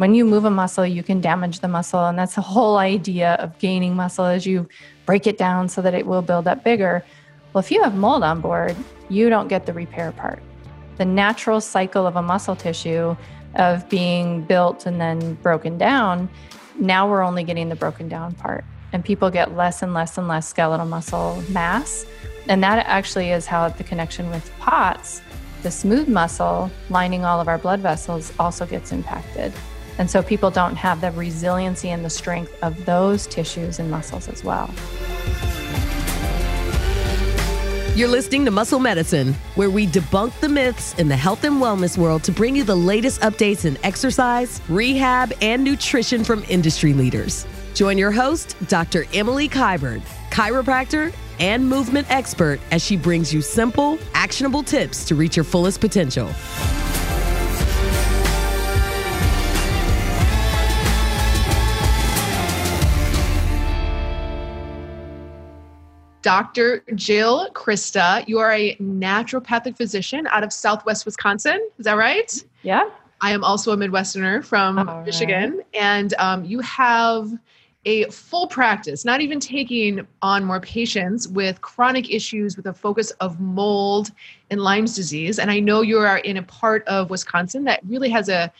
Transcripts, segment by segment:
When you move a muscle, you can damage the muscle. And that's the whole idea of gaining muscle as you break it down so that it will build up bigger. Well, if you have mold on board, you don't get the repair part. The natural cycle of a muscle tissue of being built and then broken down, now we're only getting the broken down part. And people get less and less and less skeletal muscle mass. And that actually is how the connection with POTS, the smooth muscle lining all of our blood vessels, also gets impacted. And so people don't have the resiliency and the strength of those tissues and muscles as well. You're listening to Muscle Medicine, where we debunk the myths in the health and wellness world to bring you the latest updates in exercise, rehab, and nutrition from industry leaders. Join your host, Dr. Emily Kiberd, chiropractor and movement expert, as she brings you simple, actionable tips to reach your fullest potential. Dr. Jill Crista. You are a naturopathic physician out of Southwest Wisconsin. Is that right? Yeah. I am also a Midwesterner from All Michigan. Right. And um, you have a full practice, not even taking on more patients with chronic issues with a focus of mold and Lyme's disease. And I know you are in a part of Wisconsin that really has a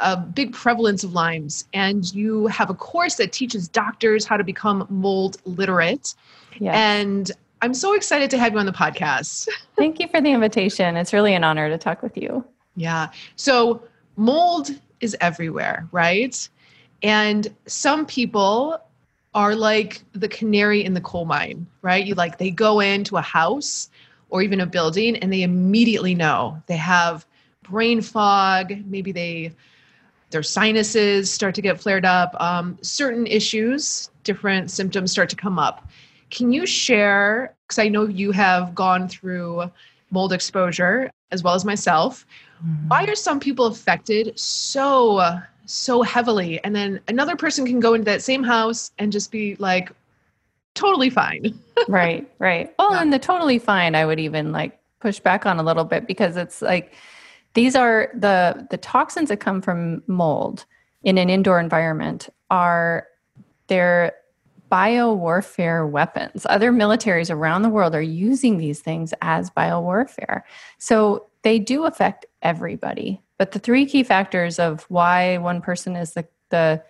a big prevalence of Lyme's, and you have a course that teaches doctors how to become mold literate. Yes. And I'm so excited to have you on the podcast. Thank you for the invitation. It's really an honor to talk with you. Yeah. So, mold is everywhere, right? And some people are like the canary in the coal mine, right? You like they go into a house or even a building and they immediately know they have brain fog, maybe they their sinuses start to get flared up, um, certain issues, different symptoms start to come up. Can you share? Because I know you have gone through mold exposure as well as myself. Mm-hmm. Why are some people affected so so heavily, and then another person can go into that same house and just be like totally fine? right, right. Well, yeah. and the totally fine, I would even like push back on a little bit because it's like these are the the toxins that come from mold in an indoor environment are they're biowarfare weapons. Other militaries around the world are using these things as biowarfare. So they do affect everybody. But the three key factors of why one person is the, the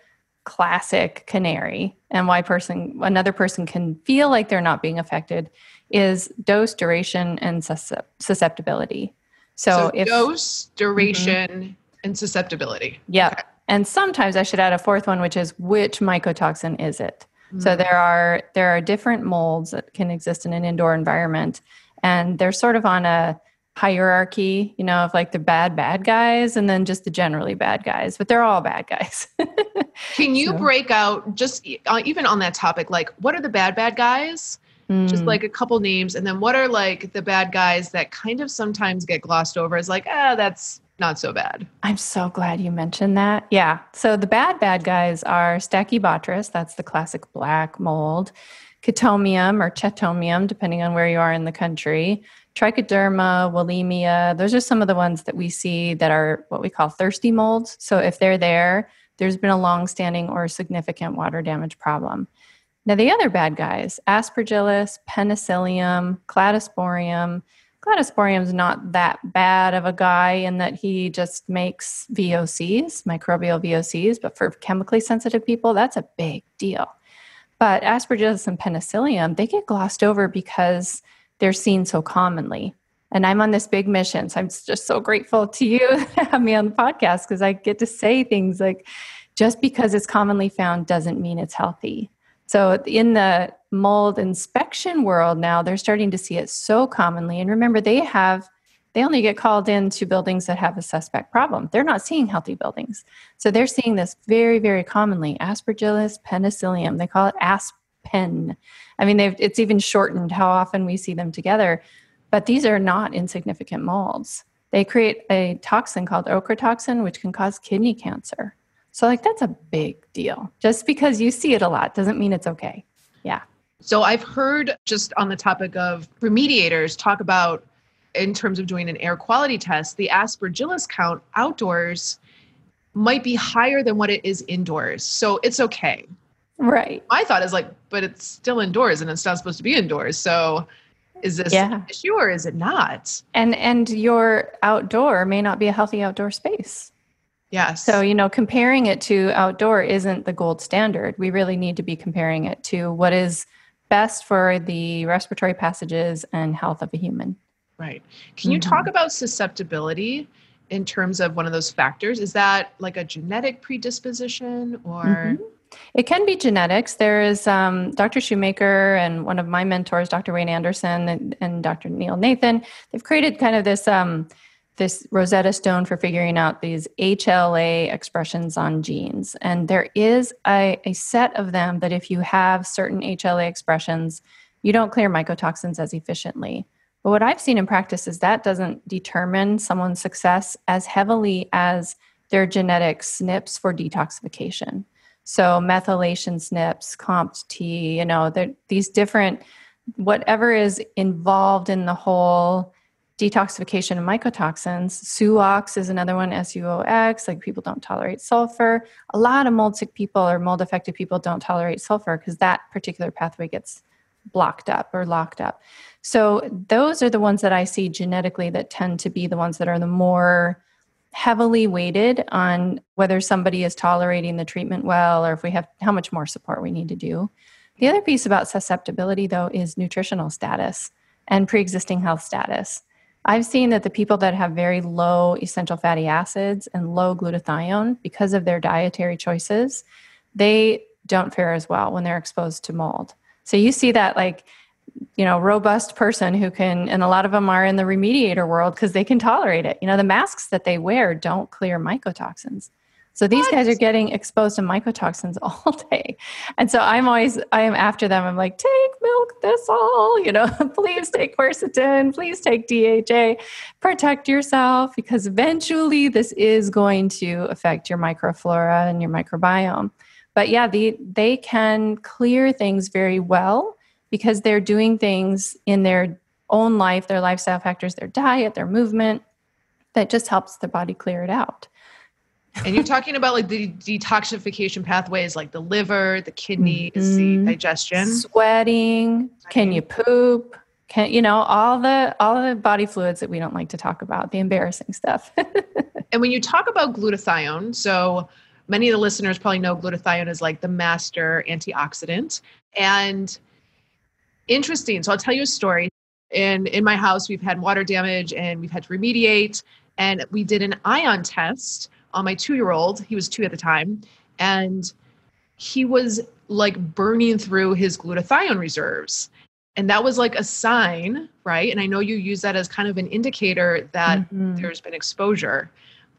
classic canary and why person another person can feel like they're not being affected is dose duration and susceptibility so, so if dose, duration, mm-hmm. and susceptibility. Yeah. Okay. And sometimes I should add a fourth one, which is which mycotoxin is it? Mm-hmm. So there are there are different molds that can exist in an indoor environment, and they're sort of on a hierarchy, you know, of like the bad bad guys and then just the generally bad guys, but they're all bad guys. can you so. break out just uh, even on that topic, like what are the bad bad guys? Mm. Just like a couple names. And then what are like the bad guys that kind of sometimes get glossed over as like, ah, that's not so bad. I'm so glad you mentioned that. Yeah. So the bad, bad guys are Stachybotrys, that's the classic black mold, Chaetomium or Chaetomium, depending on where you are in the country, Trichoderma, Wallemia. Those are some of the ones that we see that are what we call thirsty molds. So if they're there, there's been a long-standing or significant water damage problem. Now, the other bad guys, aspergillus, penicillium, cladosporium. Cladosporium is not that bad of a guy in that he just makes VOCs, microbial VOCs, but for chemically sensitive people, that's a big deal. But aspergillus and penicillium, they get glossed over because they're seen so commonly. And I'm on this big mission. So I'm just so grateful to you to have me on the podcast because I get to say things like just because it's commonly found doesn't mean it's healthy. So in the mold inspection world now, they're starting to see it so commonly. And remember, they have they only get called in to buildings that have a suspect problem. They're not seeing healthy buildings. So they're seeing this very, very commonly. Aspergillus penicillium. They call it ASPEN. I mean, it's even shortened how often we see them together. But these are not insignificant molds. They create a toxin called ochratoxin, which can cause kidney cancer. So, like, that's a big deal. Just because you see it a lot doesn't mean it's okay. Yeah. So, I've heard just on the topic of remediators talk about, in terms of doing an air quality test, the aspergillus count outdoors might be higher than what it is indoors. So it's okay. Right. My thought is like, but it's still indoors and it's not supposed to be indoors. So is this Yeah. an issue or is it not? And and your outdoor may not be a healthy outdoor space. Yes. So, you know, comparing it to outdoor isn't the gold standard. We really need to be comparing it to what is best for the respiratory passages and health of a human. Right. Can you Mhm. talk about susceptibility in terms of one of those factors? Is that like a genetic predisposition or? Mhm. It can be genetics. There is um, Dr. Shoemaker and one of my mentors, Dr. Wayne Anderson and, and Dr. Neil Nathan. They've created kind of this um, this Rosetta Stone for figuring out these HLA expressions on genes, and there is a, a set of them that if you have certain HLA expressions, you don't clear mycotoxins as efficiently. But what I've seen in practice is that doesn't determine someone's success as heavily as their genetic SNPs for detoxification. So methylation SNPs, COMT, you know, these different, whatever is involved in the whole detoxification of mycotoxins. SUOX is another one, SUOX, like people don't tolerate sulfur. A lot of mold sick people or mold affected people don't tolerate sulfur because that particular pathway gets blocked up or locked up. So those are the ones that I see genetically that tend to be the ones that are the more heavily weighted on whether somebody is tolerating the treatment well or if we have how much more support we need to do. The other piece about susceptibility though is nutritional status and pre-existing health status. I've seen that the people that have very low essential fatty acids and low glutathione because of their dietary choices, they don't fare as well when they're exposed to mold. So you see that like you know robust person who can and a lot of them are in the remediator world because they can tolerate it you know the masks that they wear don't clear mycotoxins so these guys are getting exposed to mycotoxins all day. And so i'm always i am after them. I'm like take milk thistle you know please take quercetin please take dha protect yourself because eventually this is going to affect your microflora and your microbiome. But yeah the, they can clear things very well because they're doing things in their own life, their lifestyle factors, their diet, their movement, that just helps the body clear it out. and you're talking about like the detoxification pathways like the liver, the kidneys, Mhm. the digestion. Sweating, can you poop? Can you know all the all the body fluids that we don't like to talk about, the embarrassing stuff. And when you talk about glutathione, so many of the listeners probably know glutathione is like the master antioxidant. And interesting. So I'll tell you a story. In in my house, we've had water damage and we've had to remediate. And we did an ion test on my two-year-old. He was two at the time, and he was like burning through his glutathione reserves. And that was like a sign, right? And I know you use that as kind of an indicator that Mhm. there's been exposure.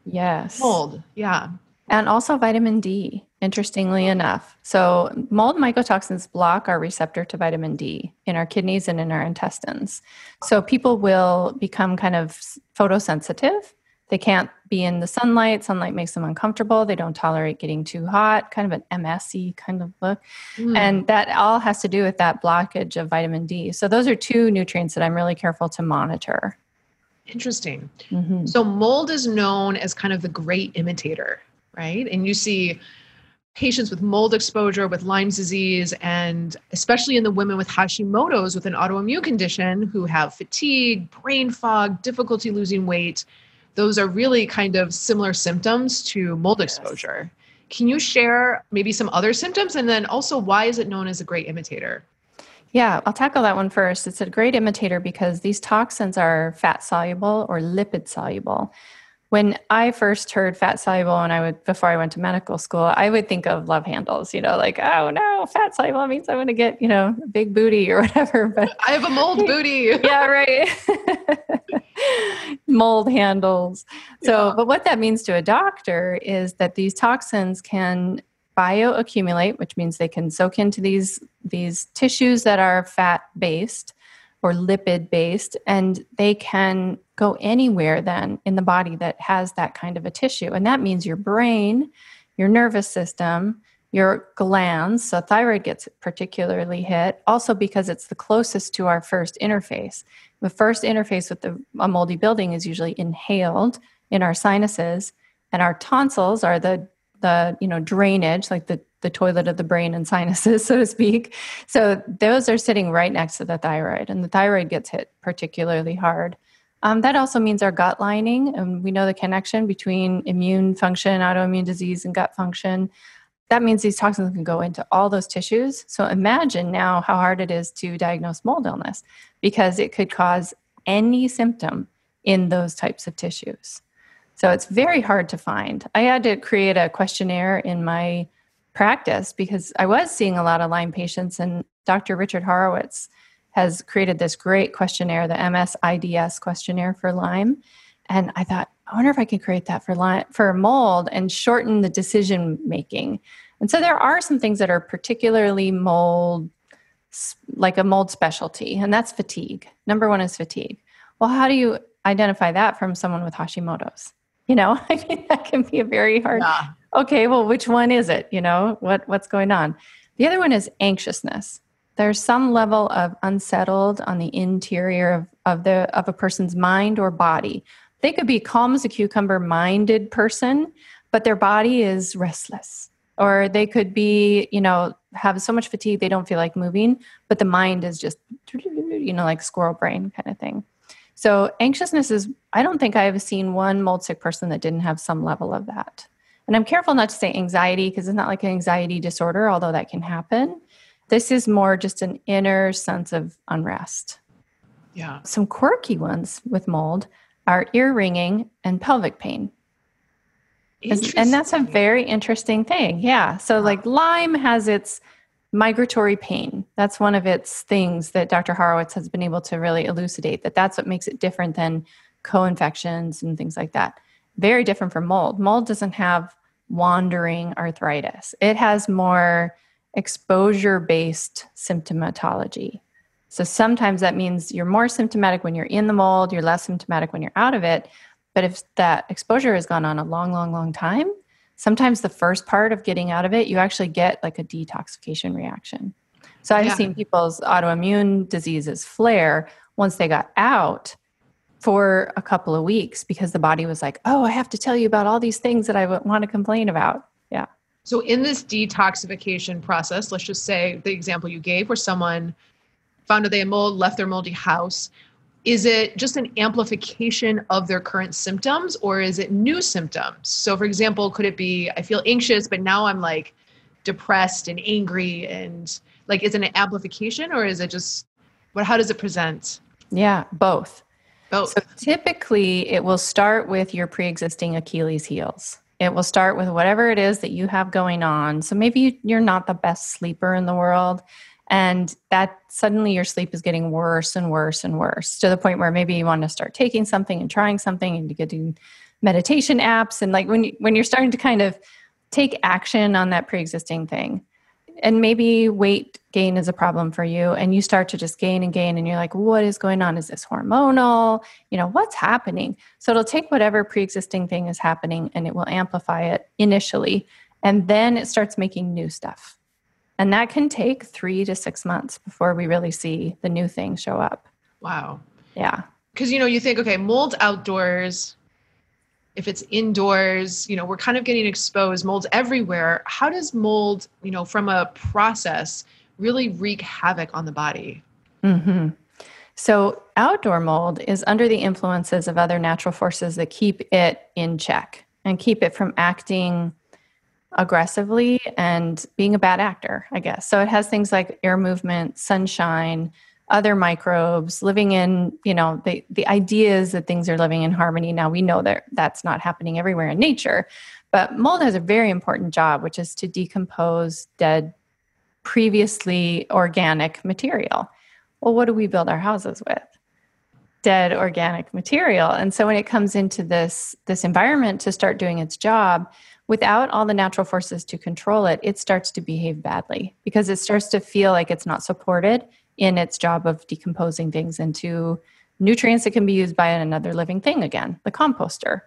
yes. Mold, yeah. And also vitamin D, interestingly enough. So, mold mycotoxins block our receptor to vitamin D in our kidneys and in our intestines. So, people will become kind of photosensitive. They can't be in the sunlight. Sunlight makes them uncomfortable. They don't tolerate getting too hot, kind of an MSy kind of look. Mm. And that all has to do with that blockage of vitamin D. So, those are two nutrients that I'm really careful to monitor. Interesting. Mhm. So mold is known as kind of the great imitator, right? And you see patients with mold exposure with Lyme's disease and especially in the women with Hashimoto's with an autoimmune condition who have fatigue, brain fog, difficulty losing weight. Those are really kind of similar symptoms to mold Yes. exposure. Can you share maybe some other symptoms and then also why is it known as a great imitator? Yeah, I'll tackle that one first. It's a great imitator because these toxins are fat soluble or lipid soluble. When I first heard fat soluble and I would before I went to medical school, I would think of love handles, you know, like, oh no, fat soluble means I'm gonna get, you know, a big booty or whatever. But I have a mold booty. yeah, right. Mold handles. So, Yeah. but what that means to a doctor is that these toxins can bioaccumulate, which means they can soak into these these tissues that are fat based or lipid based, and they can go anywhere then in the body that has that kind of a tissue. And that means your brain, your nervous system, your glands. So thyroid gets particularly hit, also because it's the closest to our first interface. The first interface with the, a moldy building is usually inhaled in our sinuses, And our tonsils are the the you know drainage, like the the toilet of the brain and sinuses, so to speak. So those are sitting right next to the thyroid, and the thyroid gets hit particularly hard. Um, that also means our gut lining, and we know the connection between immune function, autoimmune disease, and gut function. That means these toxins can go into all those tissues. So imagine now how hard it is to diagnose mold illness because it could cause any symptom in those types of tissues. So it's very hard to find. I had to create a questionnaire in my practice because I was seeing a lot of Lyme patients, and Dr. Richard Horowitz has created this great questionnaire, the MSIDS questionnaire for Lyme. And I thought, I wonder if I could create that for Lyme, for mold and shorten the decision making. And so there are some things that are particularly mold, like a mold specialty, and that's fatigue. Number one is fatigue. Well, how do you identify that from someone with Hashimoto's? You know, I mean, that can be a very hard. Yeah. Okay, well, which one is it? You know, what what's going on? The other one is anxiousness there's some level of unsettled on the interior of, of the of a person's mind or body they could be calm as a cucumber minded person but their body is restless or they could be you know have so much fatigue they don't feel like moving but the mind is just you know like squirrel brain kind of thing so anxiousness is i don't think i've seen one mold sick person that didn't have some level of that and i'm careful not to say anxiety because it's not like an anxiety disorder although that can happen this is more just an inner sense of unrest. Yeah. Some quirky ones with mold are ear ringing and pelvic pain. And that's a very interesting thing. Yeah. So, like Lyme has its migratory pain. That's one of its things that Dr. Horowitz has been able to really elucidate that that's what makes it different than co-infections and things like that. Very different from mold. Mold doesn't have wandering arthritis. It has more exposure based symptomatology. So sometimes that means you're more symptomatic when you're in the mold, you're less symptomatic when you're out of it. But if that exposure has gone on a long, long, long time, sometimes the first part of getting out of it, you actually get like a detoxification reaction. So I've yeah. seen people's autoimmune diseases flare once they got out for a couple of weeks because the body was like, oh, I have to tell you about all these things that I want to complain about. Yeah. So, in this detoxification process, let's just say the example you gave where someone found out they had mold, left their moldy house, is it just an amplification of their current symptoms or is it new symptoms? So, for example, could it be I feel anxious, but now I'm like depressed and angry and like is it an amplification or is it just what how does it present? Yeah, both. Both. So typically it will start with your pre-existing Achilles heels. It will start with whatever it is that you have going on. So maybe you're not the best sleeper in the world, and that suddenly your sleep is getting worse and worse and worse to the point where maybe you want to start taking something and trying something and getting meditation apps and like when you, when you're starting to kind of take action on that pre-existing thing. And maybe weight gain is a problem for you and you start to just gain and gain and you're like what is going on? Is this hormonal? You know what's happening? So it'll take whatever pre-existing thing is happening and it will amplify it initially and then it starts making new stuff and that can take 3 to 6 months before we really see the new thing show up. Wow. Yeah. Because you know you think okay mold outdoors if it's indoors you know we're kind of getting exposed molds everywhere. How does mold you know from a process really wreak havoc on the body? Mm-hmm. so outdoor mold is under the influences of other natural forces that keep it in check and keep it from acting aggressively and being a bad actor i guess. So it has things like air movement sunshine other microbes living in you know the the idea is that things are living in harmony. Now we know that that's not happening everywhere in nature but mold has a very important job which is to decompose dead previously organic material. Well what do we build our houses with? Dead organic material. And so when it comes into this this environment to start doing its job without all the natural forces to control it it starts to behave badly because it starts to feel like it's not supported in its job of decomposing things into nutrients that can be used by another living thing again, the composter.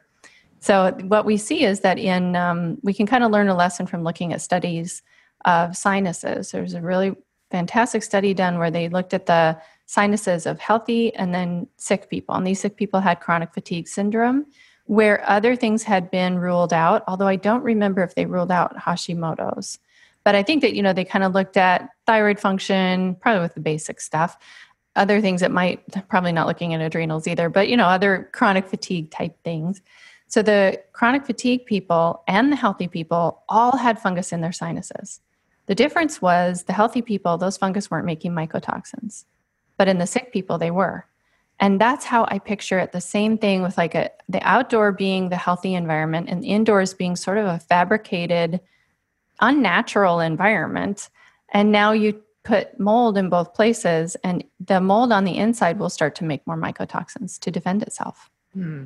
So, what we see is that in um, we can kind of learn a lesson from looking at studies of sinuses. There's a really fantastic study done where they looked at the sinuses of healthy and then sick people. And these sick people had chronic fatigue syndrome, where other things had been ruled out, although I don't remember if they ruled out Hashimoto's. But I think that, you know, they kind of looked at thyroid function, probably with the basic stuff, other things that might, probably not looking at adrenals either, but, you know, other chronic fatigue type things. So the chronic fatigue people and the healthy people all had fungus in their sinuses. The difference was the healthy people, those fungus weren't making mycotoxins, but in the sick people, they were. And that's how I picture it. The same thing with like a, the outdoor being the healthy environment and indoors being sort of a fabricated, unnatural environment. And now you put mold in both places, and the mold on the inside will start to make more mycotoxins to defend itself. Hmm.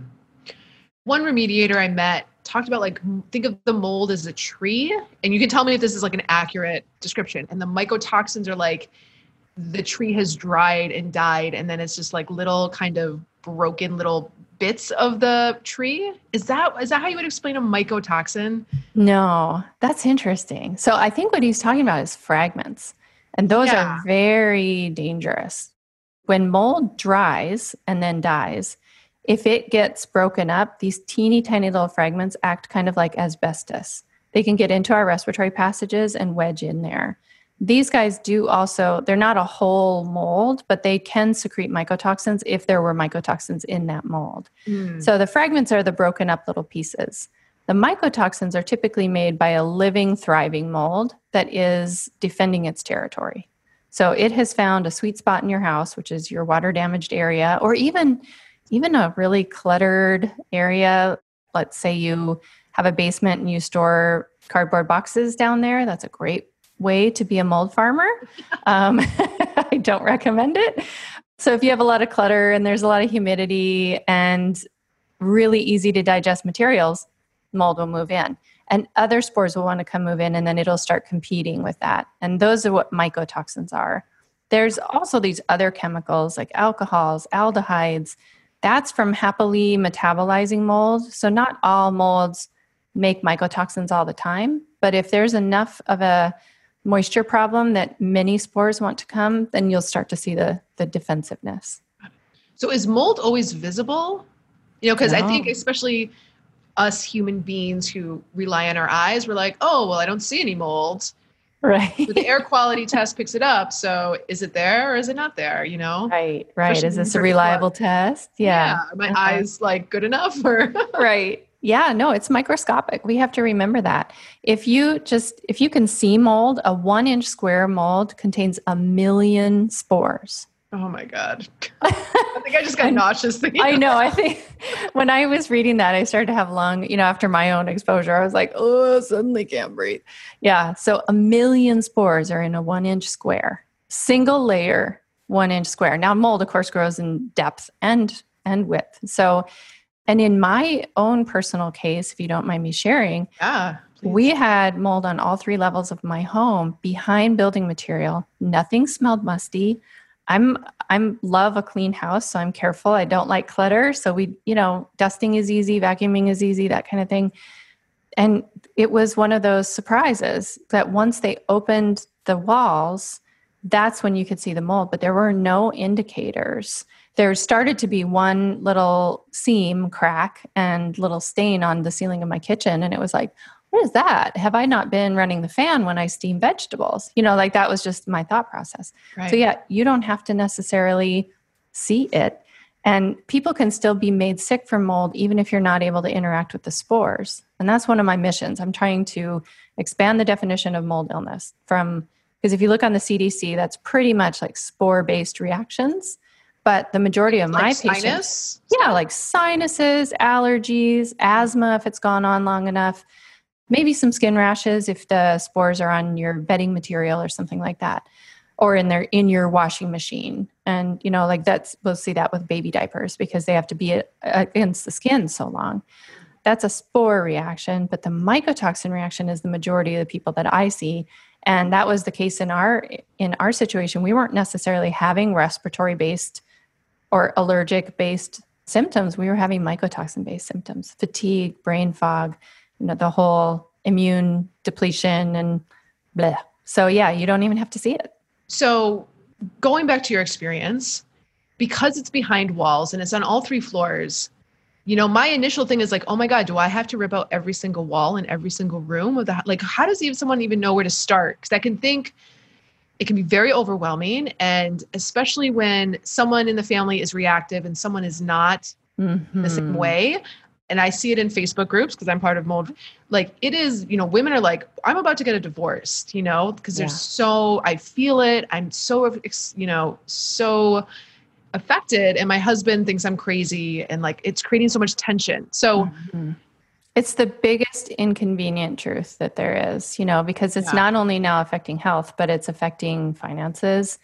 One remediator I met talked about like think of the mold as a tree and you can tell me if this is like an accurate description and the mycotoxins are like the tree has dried and died and then it's just like little kind of broken little bits of the tree is that is that how you would explain a mycotoxin no that's interesting so i think what he's talking about is fragments and those yeah. are very dangerous when mold dries and then dies if it gets broken up, these teeny tiny little fragments act kind of like asbestos. They can get into our respiratory passages and wedge in there. These guys do also, they're not a whole mold, but they can secrete mycotoxins if there were mycotoxins in that mold. Mm. So the fragments are the broken up little pieces. The mycotoxins are typically made by a living, thriving mold that is defending its territory. So it has found a sweet spot in your house, which is your water damaged area, or even even a really cluttered area, let's say you have a basement and you store cardboard boxes down there, that's a great way to be a mold farmer. Um, I don't recommend it. So, if you have a lot of clutter and there's a lot of humidity and really easy to digest materials, mold will move in. And other spores will want to come move in, and then it'll start competing with that. And those are what mycotoxins are. There's also these other chemicals like alcohols, aldehydes, that's from happily metabolizing mold. So, not all molds make mycotoxins all the time, but if there's enough of a moisture problem that many spores want to come, then you'll start to see the, the defensiveness. So, is mold always visible? You know, because no. I think, especially us human beings who rely on our eyes, we're like, oh, well, I don't see any mold. Right. the air quality test picks it up. So is it there or is it not there? You know? Right, right. Especially is this a reliable test? Yeah. yeah. my eyes like good enough or right. Yeah, no, it's microscopic. We have to remember that. If you just if you can see mold, a one inch square mold contains a million spores. Oh my God. I think I just got nauseous thinking. I know. I think when I was reading that, I started to have lung, you know, after my own exposure, I was like, oh, suddenly can't breathe. Yeah. So a million spores are in a one inch square, single layer, one inch square. Now, mold, of course, grows in depth and and width. So, and in my own personal case, if you don't mind me sharing, yeah. Please. We had mold on all three levels of my home behind building material. Nothing smelled musty. I'm I'm love a clean house, so I'm careful. I don't like clutter, so we, you know, dusting is easy, vacuuming is easy, that kind of thing. And it was one of those surprises that once they opened the walls, that's when you could see the mold, but there were no indicators. There started to be one little seam crack and little stain on the ceiling of my kitchen and it was like, what is that? Have I not been running the fan when I steam vegetables? You know, like that was just my thought process. Right. So, yeah, you don't have to necessarily see it. And people can still be made sick from mold even if you're not able to interact with the spores. And that's one of my missions. I'm trying to expand the definition of mold illness from, because if you look on the CDC, that's pretty much like spore based reactions. But the majority of like my sinus? patients, yeah, like sinuses, allergies, asthma, if it's gone on long enough, maybe some skin rashes if the spores are on your bedding material or something like that or in their in your washing machine. And you know like that's we'll see that with baby diapers because they have to be uh, against the skin so long. That's a spore reaction but the mycotoxin reaction is the majority of the people that i see. And that was the case in our in our situation. We weren't necessarily having respiratory based or allergic based symptoms we were having mycotoxin based symptoms fatigue brain fog you know the whole immune depletion and blah. So yeah, you don't even have to see it. So going back to your experience, because it's behind walls and it's on all three floors, you know, my initial thing is like, oh my God, do I have to rip out every single wall in every single room of the like how does even someone even know where to start? Because I can think it can be very overwhelming. And especially when someone in the family is reactive and someone is not mm-hmm. the same mm-hmm. way. And I see it in Facebook groups because I'm part of mold. Like it is, you know, women are like, I'm about to get a divorce, you know, because yeah. they're so, I feel it. I'm so, you know, so affected and my husband thinks i'm crazy and like it's creating so much tension so mm-hmm. It's the biggest inconvenient truth that there is you know because it's yeah. not only now affecting health but it's affecting finances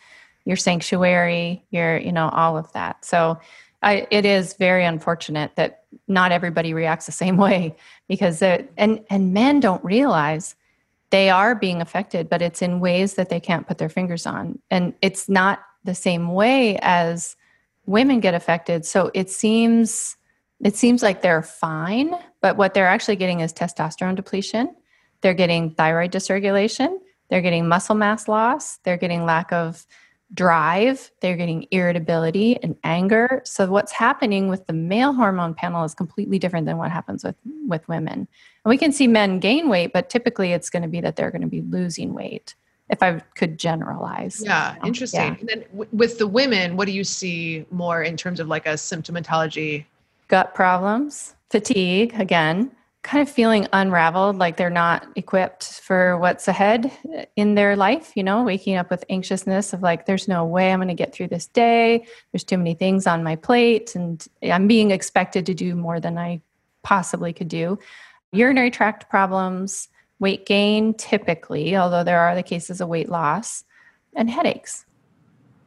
your sanctuary your you know all of that so I, it is very unfortunate that not everybody reacts the same way because and and men don't realize they are being affected but it's in ways that they can't put their fingers on and it's not the same way as women get affected. So it seems it seems like they're fine, but what they're actually getting is testosterone depletion. They're getting thyroid dysregulation. They're getting muscle mass loss. They're getting lack of drive. They're getting irritability and anger. So what's happening with the male hormone panel is completely different than what happens with with women. And we can see men gain weight, but typically it's going to be that they're going to be losing weight if I could generalize. Yeah, um, interesting. Yeah. And then w- with the women, what do you see more in terms of like a symptomatology? Gut problems, fatigue, again, kind of feeling unraveled, like they're not equipped for what's ahead in their life, you know, waking up with anxiousness of like, there's no way I'm going to get through this day. There's too many things on my plate, and I'm being expected to do more than I possibly could do. Urinary tract problems weight gain typically, although there are the cases of weight loss, and headaches.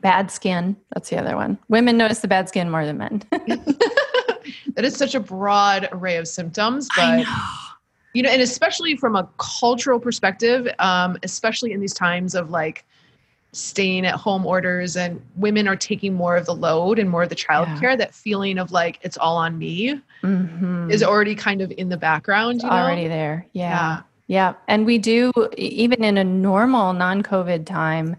Bad skin, that's the other one. Women notice the bad skin more than men. that is such a broad array of symptoms, but you know, and especially from a cultural perspective, um, especially in these times of like staying at home orders and women are taking more of the load and more of the childcare, yeah. that feeling of like it's all on me mm-hmm. is already kind of in the background. You know? Already there. Yeah. yeah. Yeah. And we do, even in a normal non COVID time,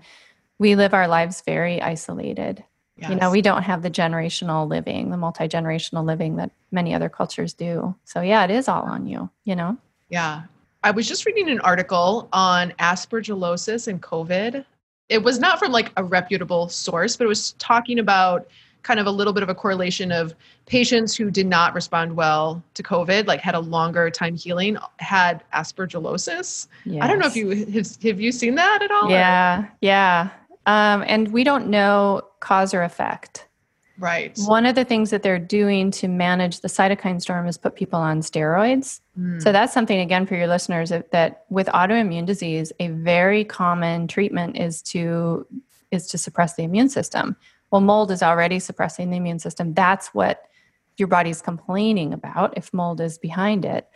we live our lives very isolated. Yes. You know, we don't have the generational living, the multi generational living that many other cultures do. So, yeah, it is all on you, you know? Yeah. I was just reading an article on aspergillosis and COVID. It was not from like a reputable source, but it was talking about kind of a little bit of a correlation of patients who did not respond well to COVID, like had a longer time healing, had aspergillosis. Yes. I don't know if you have, have you seen that at all? Yeah, or? yeah. Um, and we don't know cause or effect. Right. One of the things that they're doing to manage the cytokine storm is put people on steroids. Mm. So that's something again for your listeners that, that with autoimmune disease, a very common treatment is to is to suppress the immune system. Well, mold is already suppressing the immune system. That's what your body's complaining about if mold is behind it.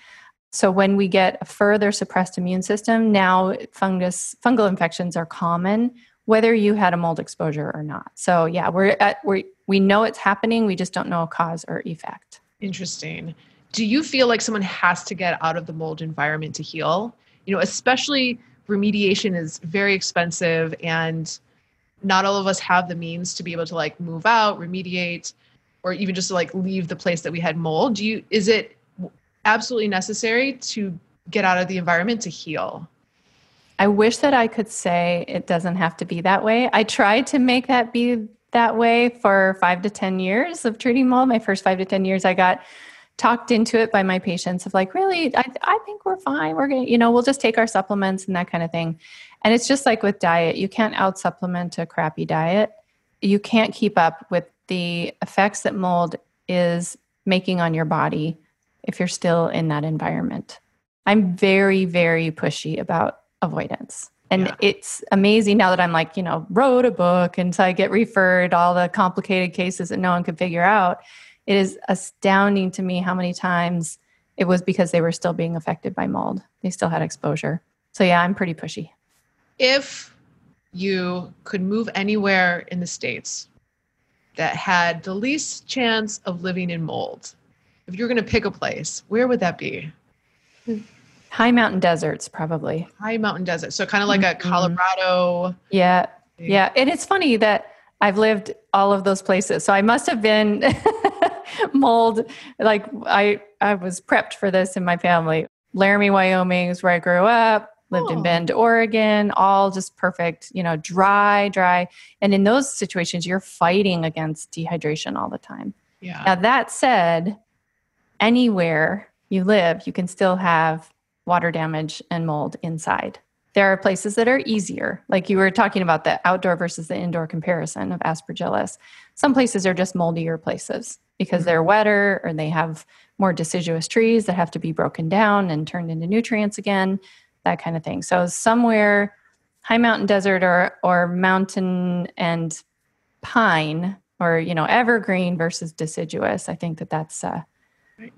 So when we get a further suppressed immune system, now fungus fungal infections are common whether you had a mold exposure or not. So yeah, we're at we we know it's happening, we just don't know a cause or effect. Interesting. Do you feel like someone has to get out of the mold environment to heal? You know, especially remediation is very expensive and not all of us have the means to be able to like move out, remediate, or even just to like leave the place that we had mold. Do you is it absolutely necessary to get out of the environment to heal? I wish that I could say it doesn't have to be that way. I tried to make that be that way for five to 10 years of treating mold. My first five to 10 years, I got talked into it by my patients of like, really, I, I think we're fine. We're going to, you know, we'll just take our supplements and that kind of thing. And it's just like with diet, you can't out supplement a crappy diet. You can't keep up with the effects that mold is making on your body if you're still in that environment. I'm very, very pushy about avoidance. And yeah. it's amazing now that I'm like, you know, wrote a book and so I get referred all the complicated cases that no one could figure out. It is astounding to me how many times it was because they were still being affected by mold. They still had exposure. So yeah, I'm pretty pushy if you could move anywhere in the states that had the least chance of living in mold, if you're going to pick a place, where would that be? Hmm. High mountain deserts, probably. High mountain desert. So kind of like mm-hmm. a Colorado. Yeah. Yeah. And it's funny that I've lived all of those places. So I must have been mold. Like I, I was prepped for this in my family. Laramie, Wyoming is where I grew up. Lived in Oh. Bend, Oregon, all just perfect, you know, dry, dry. And in those situations, you're fighting against dehydration all the time. Yeah. Now, that said, anywhere you live, you can still have water damage and mold inside. There are places that are easier, like you were talking about the outdoor versus the indoor comparison of aspergillus. Some places are just moldier places because they're wetter or they have more deciduous trees that have to be broken down and turned into nutrients again, that kind of thing. So, somewhere high mountain desert or, or mountain and pine or you know evergreen versus deciduous i think that that's uh,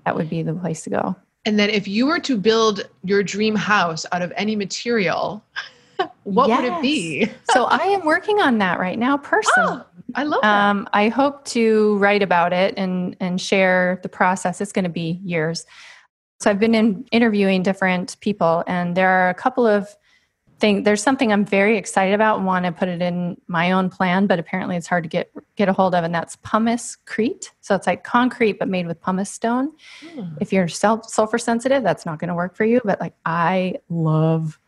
that would be the place to go And then if you were to build your dream house out of any material, what would it be? so i am working on that right now personally Oh, I love that. um, i hope to write about it and and share the process it's going to be years so i've been in, interviewing different people and there are a couple of things there's something i'm very excited about and want to put it in my own plan but apparently it's hard to get get a hold of and that's pumice crete. So it's like concrete but made with pumice stone. Hmm. if you're self sulfur sensitive that's not going to work for you but like i love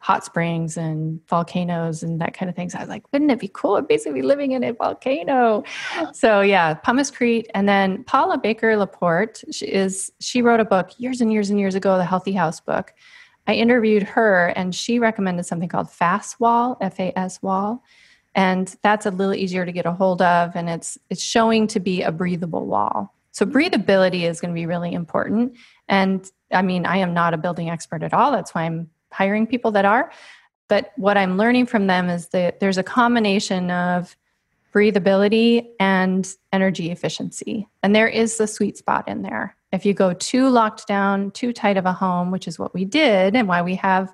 hot springs and volcanoes and that kind of things. I was like wouldn't it be cool? I'd basically living in a volcano. So yeah pumice crete and then paula baker laporte she is she wrote a book years and years and years ago the healthy house book i interviewed her and she recommended something called Faswall f-a-s wall and that's a little easier to get a hold of and it's it's showing to be a breathable wall. So breathability is going to be really important and i mean i am not a building expert at all that's why i'm hiring people that are but what i'm learning from them is that there's a combination of breathability and energy efficiency and there is the sweet spot in there if you go too locked down too tight of a home which is what we did and why we have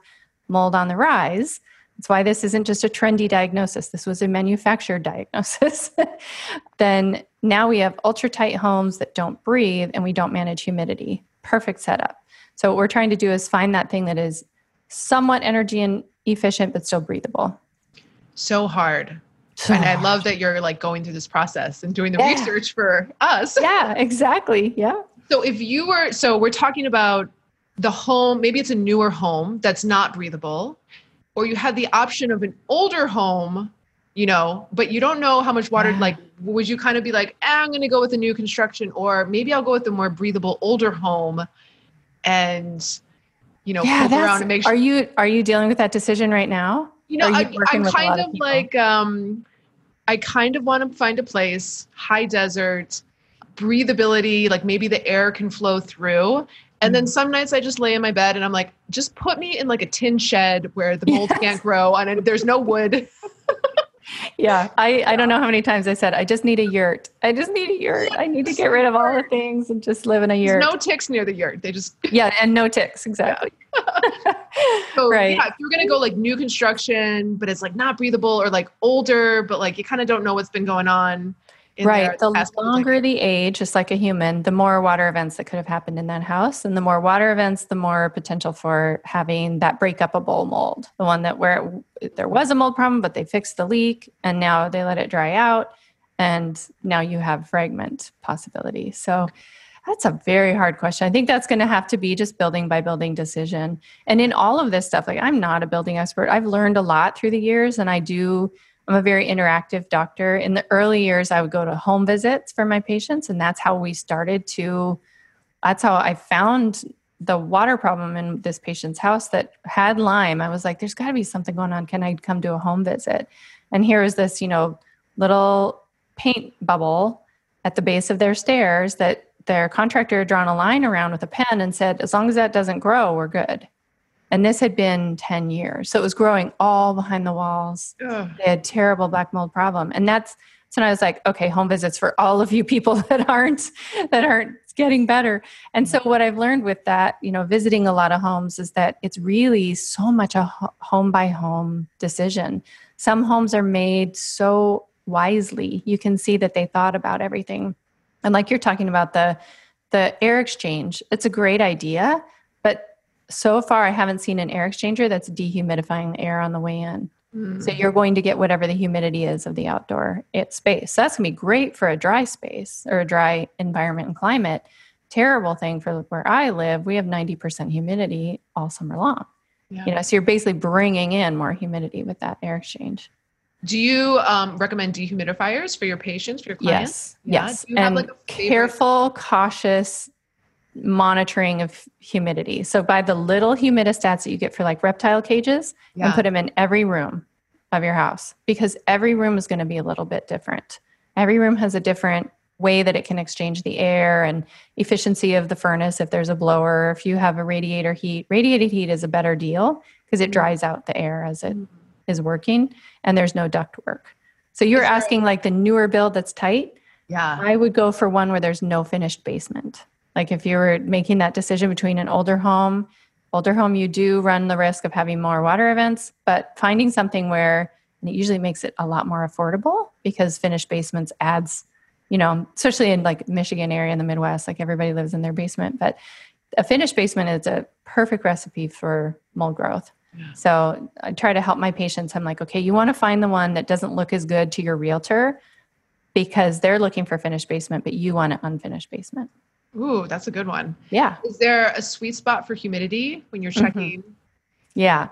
mold on the rise that's why this isn't just a trendy diagnosis. This was a manufactured diagnosis. then now we have ultra tight homes that don't breathe and we don't manage humidity. Perfect setup. So, what we're trying to do is find that thing that is somewhat energy and efficient but still breathable. So hard. And I love that you're like going through this process and doing the Yeah. research for us. Yeah, exactly. Yeah. So if you were, so we're talking about the home, maybe it's a newer home that's not breathable, or you had the option of an older home, you know, but you don't know how much water, Yeah. like, would you kind of be like, eh, I'm going to go with a new construction, or maybe I'll go with the more breathable older home and, you know, yeah, around and make sure. Are you are you dealing with that decision right now? You know, you I, I'm kind of of like, um, I kind of want to find a place, high desert, breathability, like maybe the air can flow through. And Mm. then some nights I just lay in my bed and I'm like, just put me in like a tin shed where the mold Yes. can't grow and it- there's no wood. Yeah. I, I don't know how many times I said, I just need a yurt. I just need a yurt. I need to get rid of all the things and just live in a There's yurt. no ticks near the yurt. They just yeah, and no ticks. Exactly. so Right. yeah, if you're gonna go like new construction, but it's like not breathable or like older, but like you kind of don't know what's been going on. in right. The past couple longer the age, just like a human, the more water events that could have happened in that house. And the more water events, the more potential for having that break up a bowl mold. The one that where it, there was a mold problem, but they fixed the leak and now they let it dry out. And now you have fragment possibility. So that's a very hard question. I think that's going to have to be just building by building decision. And in all of this stuff, like I'm not a building expert. I've learned a lot through the years and I do I'm a very interactive doctor. In the early years, I would go to home visits for my patients, and that's how we started to. That's how I found the water problem in this patient's house that had Lyme. I was like, "There's got to be something going on. Can I come to a home visit?" And here is this, you know, little paint bubble at the base of their stairs that their contractor had drawn a line around with a pen and said, "As long as that doesn't grow, we're good." And this had been 10 years. So it was growing all behind the walls Ugh. they had terrible black mold problem and that's so I was like, okay, home visits for all of you people that aren't that aren't getting better. And so what I've learned with that, you know, visiting a lot of homes is that it's really so much a home by home decision. Some homes are made so wisely. You can see that they thought about everything. And like you're talking about the the air exchange, it's a great idea, but so far I haven't seen an air exchanger that's dehumidifying the air on the way in. Hmm. So you're going to get whatever the humidity is of the outdoor it space. So that's gonna be great for a dry space or a dry environment and climate. Terrible thing for where I live, we have 90% humidity all summer long. Yeah. You know, so you're basically bringing in more humidity with that air exchange. Do you um, recommend dehumidifiers for your patients, for your clients? Yes, Yeah? yes, Do you have, and like, careful, cautious monitoring of humidity. So buy the little humidistats that you get for like reptile cages Yeah. and put them in every room of your house because every room is going to be a little bit different. Every room has a different way that it can exchange the air and efficiency of the furnace if there's a blower if you have a radiator heat radiated heat is a better deal because it Mhm. dries out the air as it Mhm. Is working and there's no duct work so you're asking like the newer build that's tight yeah. I would go for one where there's no finished basement. Like if you were making that decision between an older home, older home, you do run the risk of having more water events, but finding something where and it usually makes it a lot more affordable because finished basements adds, you know, especially in like Michigan area in the Midwest, like everybody lives in their basement, but a finished basement is a perfect recipe for mold growth. Yeah. So I try to help my patients. I'm like, okay, you want to find the one that doesn't look as good to your realtor because they're looking for finished basement, but you want an unfinished basement. Ooh, that's a good one. Yeah. Is there a sweet spot for humidity when you're Mhm. checking? Yeah.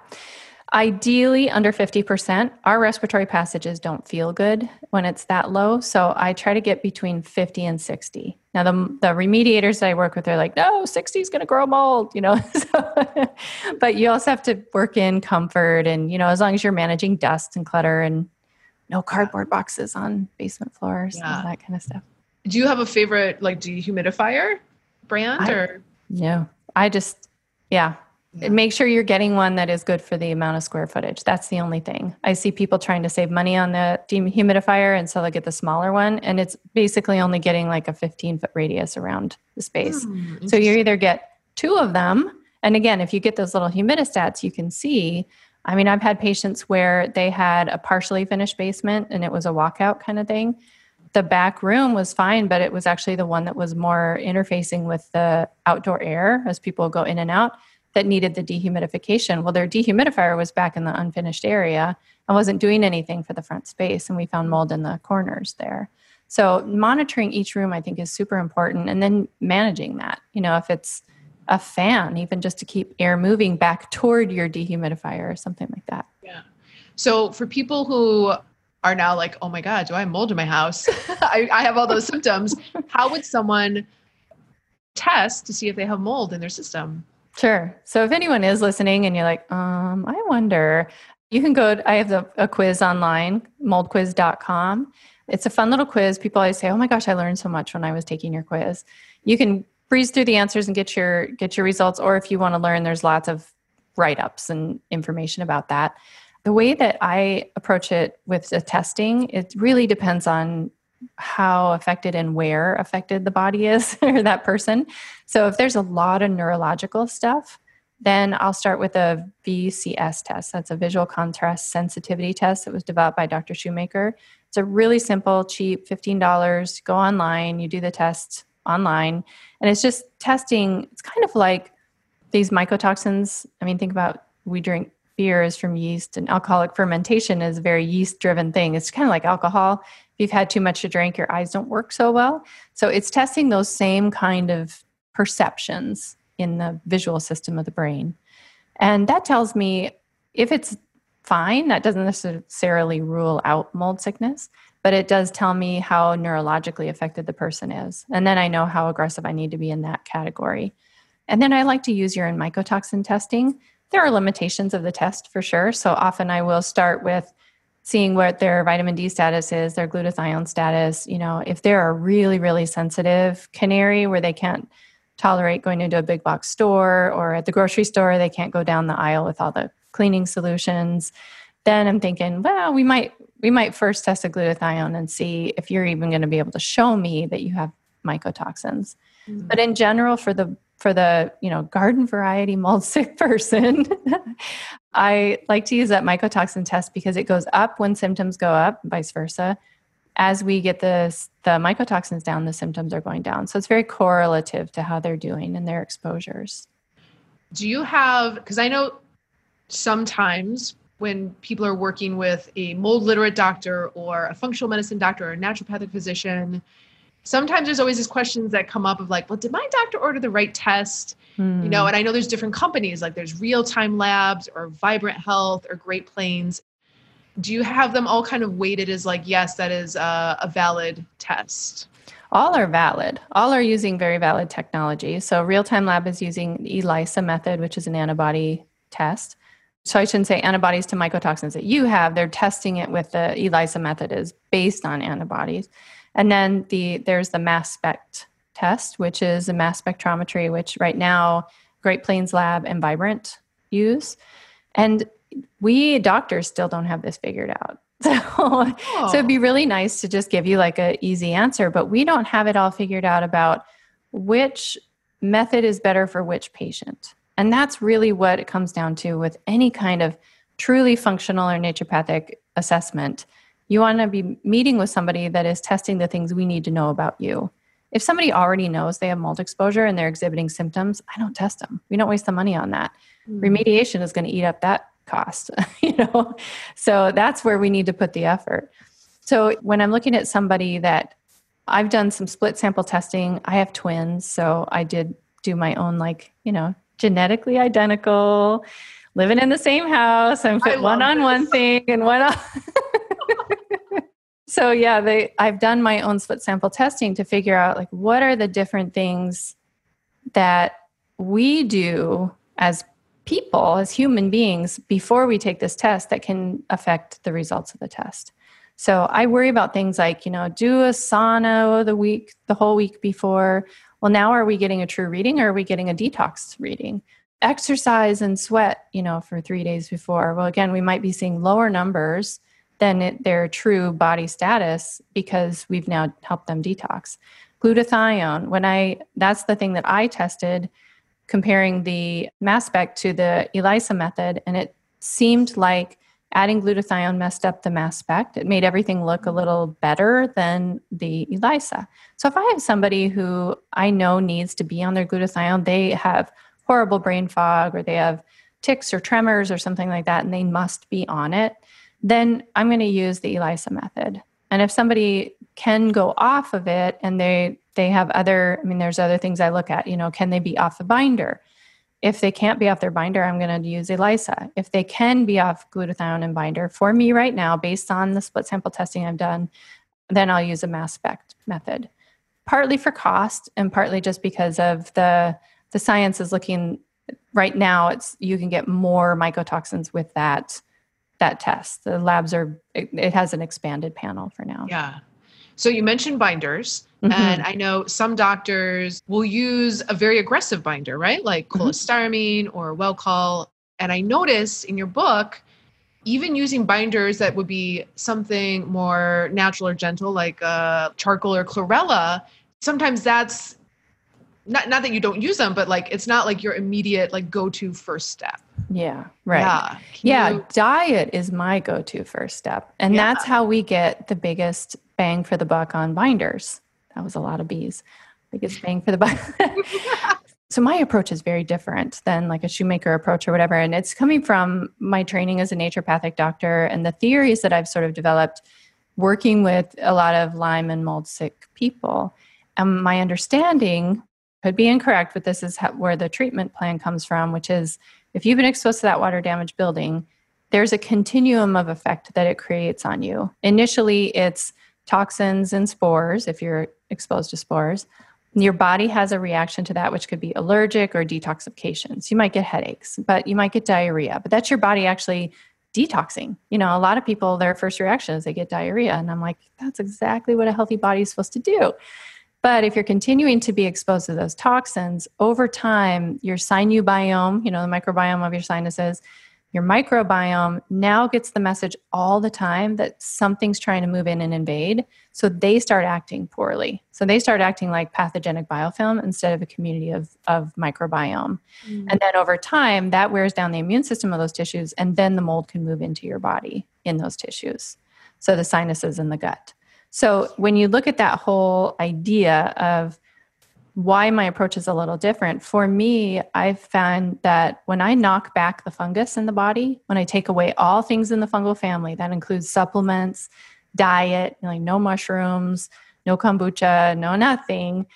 Ideally under 50%. Our respiratory passages don't feel good when it's that low. So I try to get between 50 and 60. Now, the, the remediators that I work with are like, no, 60 is going to grow mold, you know. so, but you also have to work in comfort and, you know, as long as you're managing dust and clutter and no cardboard boxes on basement floors and all that kind of stuff. Do you have a favorite like dehumidifier brand I- or? No, I just, yeah. Yeah. Make sure you're getting one that is good for the amount of square footage. That's the only thing. I see people trying to save money on the dehumidifier, and so they get the smaller one, and it's basically only getting like a 15 foot radius around the space. Hmm, So you either get two of them, and again, if you get those little humidistats, you can see. I mean, I've had patients where they had a partially finished basement and it was a walkout kind of thing. The back room was fine, but it was actually the one that was more interfacing with the outdoor air as people go in and out that needed the dehumidification. Well, their dehumidifier was back in the unfinished area and wasn't doing anything for the front space, and we found mold in the corners there. So monitoring each room, I think, is super important, and then managing that. You know, if it's a fan, even just to keep air moving back toward your dehumidifier or something like that. Yeah. So for people who are now like, oh my God, do I have mold in my house? I, I have all those symptoms. How would someone test to see if they have mold in their system? Sure. So if anyone is listening and you're like, um, I wonder, you can go, I have a quiz online, moldquiz.com. It's a fun little quiz. People always say, oh my gosh, I learned so much when I was taking your quiz. You can breeze through the answers and get your get your results or if you want to learn there's lots of write-ups and information about that the way that i approach it with the testing it really depends on how affected and where affected the body is or that person. So if there's a lot of neurological stuff then i'll start with a vcs test. That's a visual contrast sensitivity test that was developed by dr shoemaker. It's a really simple cheap $15 go online you do the test online and it's just testing it's kind of like these mycotoxins. I mean think about we drink beers from yeast and alcoholic fermentation is a very yeast driven thing. It's kind of like alcohol you've had too much to drink your eyes don't work so well so it's testing those same kind of perceptions in the visual system of the brain and that tells me if it's fine that doesn't necessarily rule out mold sickness but it does tell me how neurologically affected the person is. And then I know how aggressive I need to be in that category. And then I like to use urine mycotoxin testing. There are limitations of the test for sure. So often I will start with seeing what their vitamin D status is, their glutathione status. You know, if they're a really, really sensitive canary where they can't tolerate going into a big box store or at the grocery store, they can't go down the aisle with all the cleaning solutions then I'm thinking, well, we might we might first test a glutathione and see if you're even going to be able to show me that you have mycotoxins. Mm-hmm. But in general, for the for the you know garden variety mold sick person, I like to use that mycotoxin test because it goes up when symptoms go up, vice versa. As we get the the mycotoxins down, the symptoms are going down. So it's very correlative to how they're doing and their exposures. Do you have, because I know sometimes when people are working with a mold literate doctor or a functional medicine doctor or a naturopathic physician, sometimes there's always these questions that come up of like, well, did my doctor order the right test? You know, hmm. and I know there's different companies, like there's Real Time Labs or Vibrant Health or Great Plains. Do you have them all kind of weighted as like, yes, that is a, a valid test? All are valid. All are using very valid technology. So, Real Time Lab is using the ELISA method, which is an antibody test. So, I shouldn't say antibodies to mycotoxins that you have. They're testing it with the ELISA method is based on antibodies. And then the there's the mass spec test, which is a mass spectrometry, which right now Great Plains Lab and Vibrant use. And we doctors still don't have this figured out. So, oh. so it'd be oh. really nice to just give you like an easy answer, but we don't have it all figured out about which method is better for which patient. And that's really what it comes down to with any kind of truly functional or naturopathic assessment. You want to be meeting with somebody that is testing the things we need to know about you. If somebody already knows they have mold exposure and they're exhibiting symptoms, I don't test them. We don't waste the money on that. Mm-hmm. Remediation is going to eat up that cost, you know. So that's where we need to put the effort. So when I'm looking at somebody that I've done some split sample testing, I have twins, so I did do my own like, you know, genetically identical, living in the same house. I'm put one on one thing and one on so yeah they i've done my own split sample testing to figure out like what are the different things that we do as people as human beings before we take this test that can affect the results of the test. So i worry about things like you know do a sauna the week the whole week before. Well now are we getting a true reading or are we getting a detox reading? Exercise and sweat you know for three days before. Well again we might be seeing lower numbers than it, their true body status because we've now helped them detox. Glutathione, when I, that's the thing that I tested comparing the mass spec to the ELISA method, and it seemed like adding glutathione messed up the mass spec. It made everything look a little better than the ELISA. So if I have somebody who I know needs to be on their glutathione, they have horrible brain fog or they have tics or tremors or something like that, and they must be on it then I'm going to use the ELISA method. And if somebody can go off of it and they they have other I mean there's other things I look at, you know, can they be off the binder? If they can't be off their binder, I'm going to use ELISA. If they can be off glutathione and binder, for me right now, based on the split sample testing I've done, then I'll use a mass spec method. Partly for cost and partly just because of the the science is looking right now it's you can get more mycotoxins with that that test. The labs are, it, it has an expanded panel for now. Yeah. So you mentioned binders, mm-hmm. and I know some doctors will use a very aggressive binder, right? Like mm-hmm. cholestyramine mm-hmm. or Welchol. And I notice in your book, even using binders that would be something more natural or gentle, like uh, charcoal or chlorella, sometimes that's not not that you don't use them, but like it's not like your immediate like go to first step. Yeah, right. Yeah, yeah you... diet is my go to first step, and yeah. that's how we get the biggest bang for the buck on binders. That was a lot of bees. Biggest bang for the buck. so my approach is very different than like a shoemaker approach or whatever, and it's coming from my training as a naturopathic doctor and the theories that I've sort of developed working with a lot of Lyme and mold sick people. And my understanding could be incorrect, but this is how, where the treatment plan comes from, which is if you've been exposed to that water damaged building, there's a continuum of effect that it creates on you. Initially, it's toxins and spores, if you're exposed to spores. Your body has a reaction to that, which could be allergic or detoxification. So you might get headaches, but you might get diarrhea, but that's your body actually detoxing. You know, a lot of people, their first reaction is they get diarrhea. And I'm like, that's exactly what a healthy body is supposed to do. But if you're continuing to be exposed to those toxins over time, your biome, you know, the microbiome of your sinuses, your microbiome now gets the message all the time that something's trying to move in and invade. So they start acting poorly. So they start acting like pathogenic biofilm instead of a community of, of microbiome. Mm. And then over time, that wears down the immune system of those tissues, and then the mold can move into your body in those tissues. So the sinuses and the gut. So when you look at that whole idea of why my approach is a little different. For me, I've found that when I knock back the fungus in the body, when I take away all things in the fungal family, that includes supplements, diet, like no mushrooms, no kombucha, no nothing,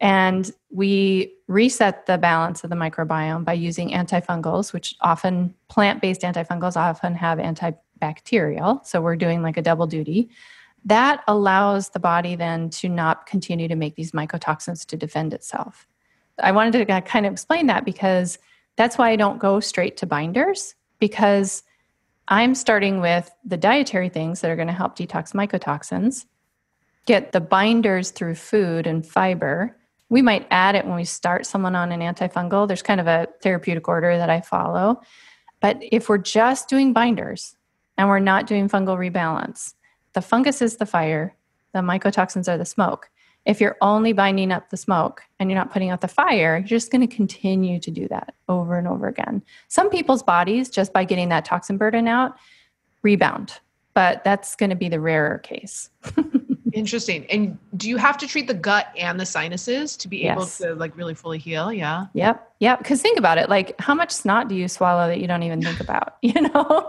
and we reset the balance of the microbiome by using antifungals, which often plant based antifungals often have antibacterial. So we're doing like a double duty. That allows the body then to not continue to make these mycotoxins to defend itself. I wanted to kind of explain that because that's why I don't go straight to binders because I'm starting with the dietary things that are going to help detox mycotoxins, get the binders through food and fiber we might add it when we start someone on an antifungal. There's kind of a therapeutic order that I follow. But if we're just doing binders and we're not doing fungal rebalance, the fungus is the fire, the mycotoxins are the smoke. If you're only binding up the smoke and you're not putting out the fire, you're just going to continue to do that over and over again. Some people's bodies, just by getting that toxin burden out, rebound, but that's going to be the rarer case. Interesting. And do you have to treat the gut and the sinuses to be yes. able to like really fully heal? Yeah. Yep. Yep. Because think about it. Like, how much snot do you swallow that you don't even think about? You know,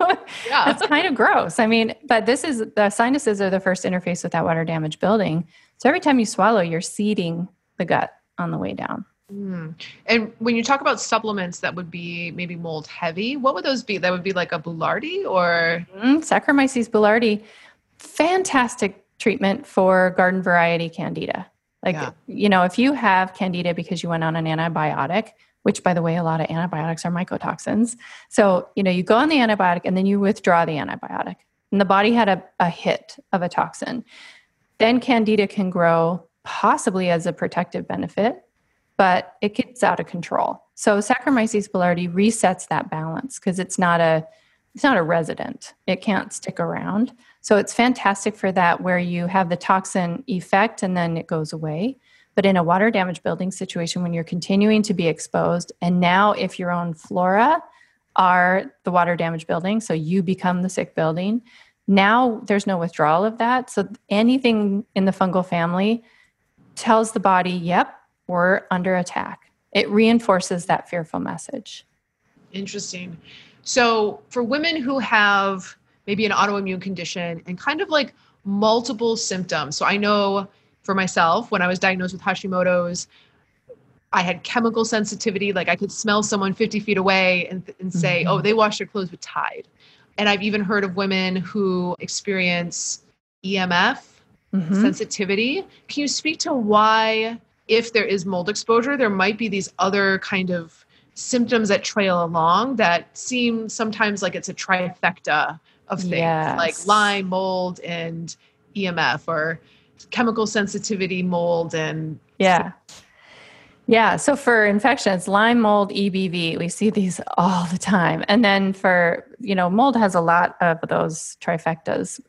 yeah, it's kind of gross. I mean, but this is the sinuses are the first interface with that water damage building. So every time you swallow, you're seeding the gut on the way down. Mm. And when you talk about supplements that would be maybe mold heavy, what would those be? That would be like a Boulardii or mm, Saccharomyces boulardii. Fantastic treatment for garden variety candida. Like, yeah. you know, if you have candida because you went on an antibiotic, which by the way, a lot of antibiotics are mycotoxins. So, you know, you go on the antibiotic and then you withdraw the antibiotic, and the body had a, a hit of a toxin. Then candida can grow possibly as a protective benefit, but it gets out of control. So Saccharomyces boulardii resets that balance because it's not a it's not a resident. It can't stick around. So it's fantastic for that where you have the toxin effect and then it goes away. But in a water damage building situation, when you're continuing to be exposed, and now if your own flora are the water damage building, so you become the sick building, now there's no withdrawal of that. So anything in the fungal family tells the body, yep, we're under attack. It reinforces that fearful message. Interesting. So for women who have maybe an autoimmune condition and kind of like multiple symptoms. So I know for myself, when I was diagnosed with Hashimoto's, I had chemical sensitivity. Like I could smell someone 50 feet away and, and say, mm-hmm. oh, they wash their clothes with Tide. And I've even heard of women who experience EMF mm-hmm. sensitivity. Can you speak to why, if there is mold exposure, there might be these other kind of symptoms that trail along that seem sometimes like it's a trifecta of things yes. like Lyme, mold, and EMF, or chemical sensitivity, mold, and yeah. Yeah. So for infections, Lyme, mold, EBV, we see these all the time. And then for, you know, mold has a lot of those trifectas.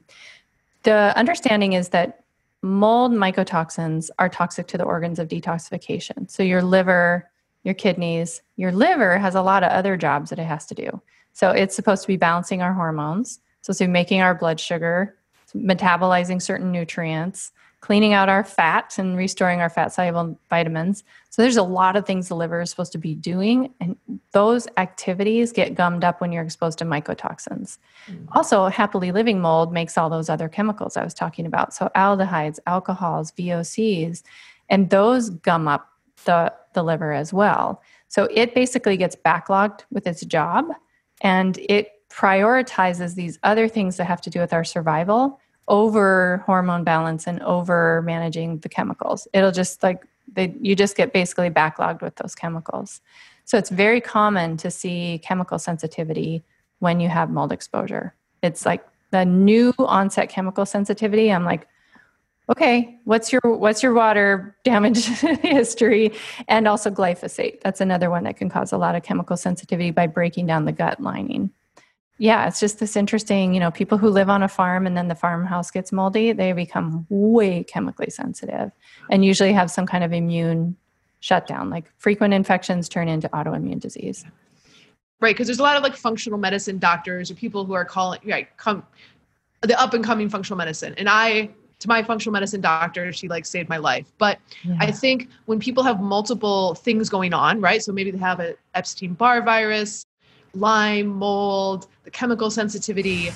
The understanding is that mold mycotoxins are toxic to the organs of detoxification. So your liver, your kidneys, your liver has a lot of other jobs that it has to do. So it's supposed to be balancing our hormones. So, so making our blood sugar, metabolizing certain nutrients, cleaning out our fat and restoring our fat soluble vitamins. So there's a lot of things the liver is supposed to be doing, and those activities get gummed up when you're exposed to mycotoxins. Mm-hmm. Also, happily living mold makes all those other chemicals I was talking about. So aldehydes, alcohols, VOCs, and those gum up the, the liver as well. So it basically gets backlogged with its job and it prioritizes these other things that have to do with our survival over hormone balance and over managing the chemicals. It'll just like they, you just get basically backlogged with those chemicals. So it's very common to see chemical sensitivity when you have mold exposure. It's like the new onset chemical sensitivity. I'm like, okay, what's your what's your water damage history? And also glyphosate. That's another one that can cause a lot of chemical sensitivity by breaking down the gut lining yeah, it's just this interesting, you know, people who live on a farm and then the farmhouse gets moldy, they become way chemically sensitive and usually have some kind of immune shutdown. Like frequent infections turn into autoimmune disease. Right, because there's a lot of like functional medicine doctors or people who are calling right come the up and coming functional medicine. And I to my functional medicine doctor, she like saved my life. But Yeah. I think when people have multiple things going on, right? So maybe they have a Epstein Barr virus, Lyme, mold, the chemical sensitivity.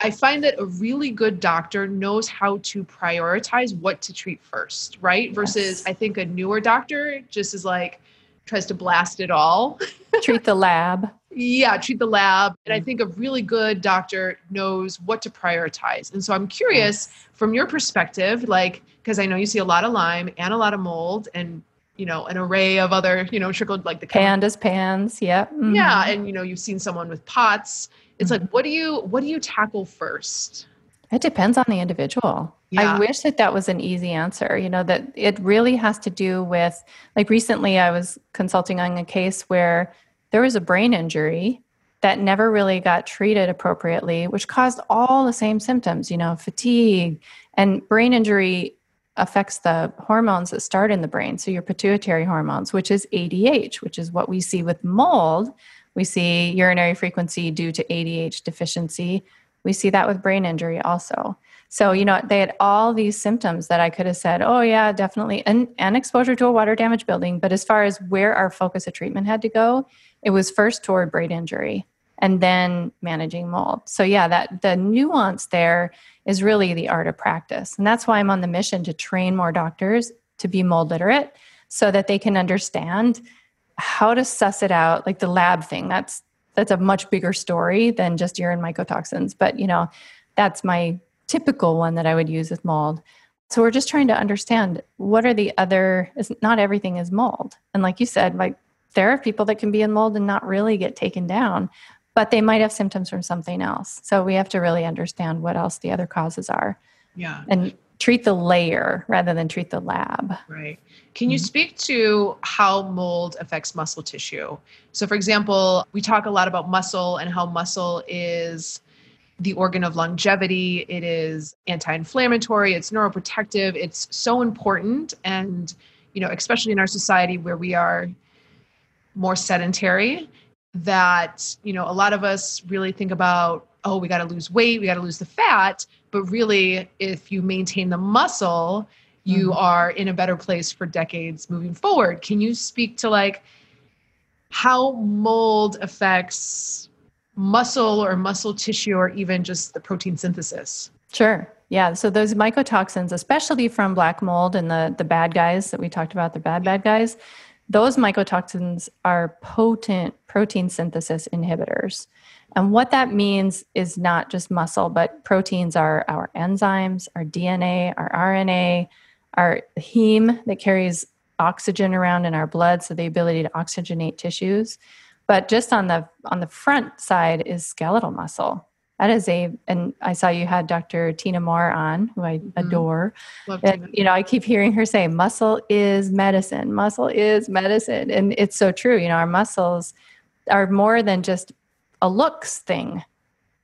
I find that a really good doctor knows how to prioritize what to treat first, right? Versus I think a newer doctor just is like tries to blast it all. treat the lab. Yeah, treat the lab. And I Mm. think a really good doctor knows what to prioritize. And so I'm curious from your perspective, like, because I know you see a lot of Lyme and a lot of mold and, you know, an array of other, you know, trickled like the Pandas, pans. Yep. mhm. Yeah. And, you know, you've seen someone with POTS. It's like, what do you, what do you tackle first? It depends on the individual. Yeah. I wish that that was an easy answer, you know, that it really has to do with, like, recently I was consulting on a case where there was a brain injury that never really got treated appropriately, which caused all the same symptoms, you know, fatigue. And brain injury affects the hormones that start in the brain. So, your pituitary hormones, which is ADH, which is what we see with mold. We see urinary frequency due to ADH deficiency. We see that with brain injury also. So, you know, they had all these symptoms that I could have said, oh, yeah, definitely, and, and exposure to a water damage building. But as far as where our focus of treatment had to go, it was first toward brain injury and then managing mold. So, yeah, that the nuance there is really the art of practice. And that's why I'm on the mission to train more doctors to be mold literate so that they can understand how to suss it out like the lab thing that's that's a much bigger story than just urine mycotoxins but you know that's my typical one that i would use with mold so we're just trying to understand what are the other is not everything is mold and like you said like there are people that can be in mold and not really get taken down but they might have symptoms from something else so we have to really understand what else the other causes are Yeah. and treat the layer rather than treat the lab Right. Can you Mhm. speak to how mold affects muscle tissue? So, for example, we talk a lot about muscle and how muscle is the organ of longevity. It is anti inflammatory, it's neuroprotective, it's so important. And, you know, especially in our society where we are more sedentary, that, you know, a lot of us really think about, oh, we got to lose weight, we got to lose the fat. But really, if you maintain the muscle, you Mhm. are in a better place for decades moving forward. Can you speak to like how mold affects muscle or muscle tissue or even just the protein synthesis? Sure. Yeah. So those mycotoxins, especially from black mold and the the bad guys that we talked about, the bad bad guys, those mycotoxins are potent protein synthesis inhibitors. And what that means is not just muscle, but proteins are our enzymes, our DNA, our RNA, our heme that carries oxygen around in our blood, so the ability to oxygenate tissues. But just on the on the front side is skeletal muscle. That is a, and I saw you had Dr. Tina Moore on, who I mm-hmm. adore. Love And, you know, I keep hearing her say, muscle is medicine. Muscle is medicine. And it's so true. You know, our muscles are more than just a looks thing.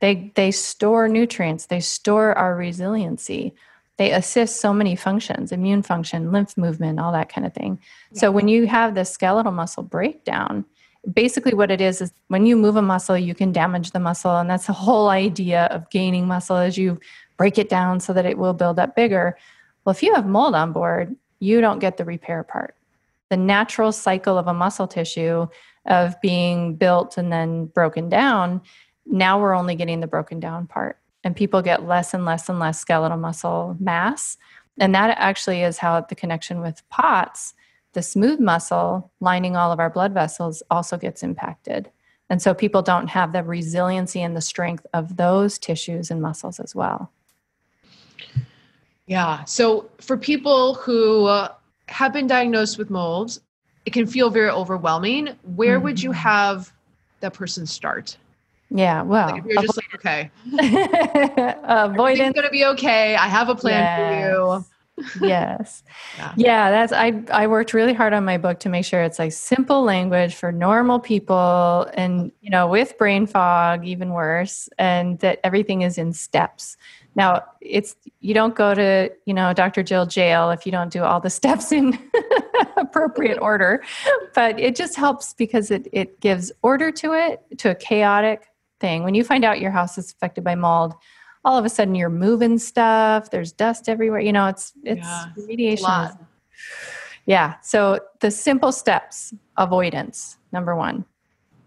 They they store nutrients, they store our resiliency. They assist so many functions, immune function, lymph movement, all that kind of thing. So when you have the skeletal muscle breakdown, basically what it is is when you move a muscle, you can damage the muscle. And that's the whole idea of gaining muscle as you break it down so that it will build up bigger. Well, if you have mold on board, you don't get the repair part. The natural cycle of a muscle tissue of being built and then broken down, now we're only getting the broken down part. And people get less and less and less skeletal muscle mass. And that actually is how the connection with POTS, the smooth muscle lining all of our blood vessels, also gets impacted. And so people don't have the resiliency and the strength of those tissues and muscles as well. Yeah. So for people who uh, have been diagnosed with mold, it can feel very overwhelming. Where would you Mhm. have that person start? Yeah, well, Like if you're just like, okay, avoidance everything's gonna be okay. I have a plan for you. Yes. Yeah. Yeah, that's I I worked really hard on my book to make sure it's like simple language for normal people and you know with brain fog even worse and that everything is in steps. Now, it's you don't go to, you know, Dr. Jill jail if you don't do all the steps in appropriate order, but it just helps because it it gives order to it to a chaotic thing. When you find out your house is affected by mold, all of a sudden you're moving stuff. There's dust everywhere. You know, it's it's Yeah. remediation. is- yeah. So the simple steps avoidance, number one.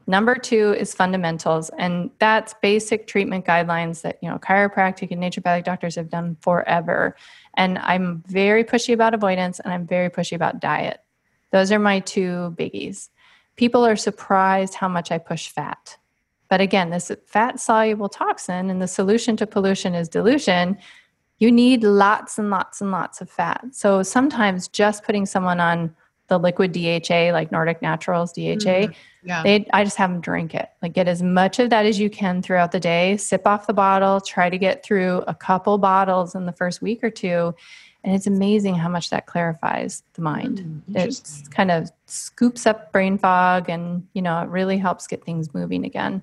Number two is fundamentals, and that's basic treatment guidelines that you know chiropractic and naturopathic doctors have done forever. And I'm very pushy about avoidance, and I'm very pushy about diet. Those are my two biggies. People are surprised how much I push fat. But again, this fat soluble toxin and the solution to pollution is dilution. You need lots and lots and lots of fat. So sometimes just putting someone on the liquid DHA, like Nordic Naturals DHA, mm-hmm. Yeah. they I just have them drink it. Like get as much of that as you can throughout the day. Sip off the bottle. Try to get through a couple bottles in the first week or two, and it's amazing how much that clarifies the mind. Mm, It kind of scoops up brain fog, and you know it really helps get things moving again.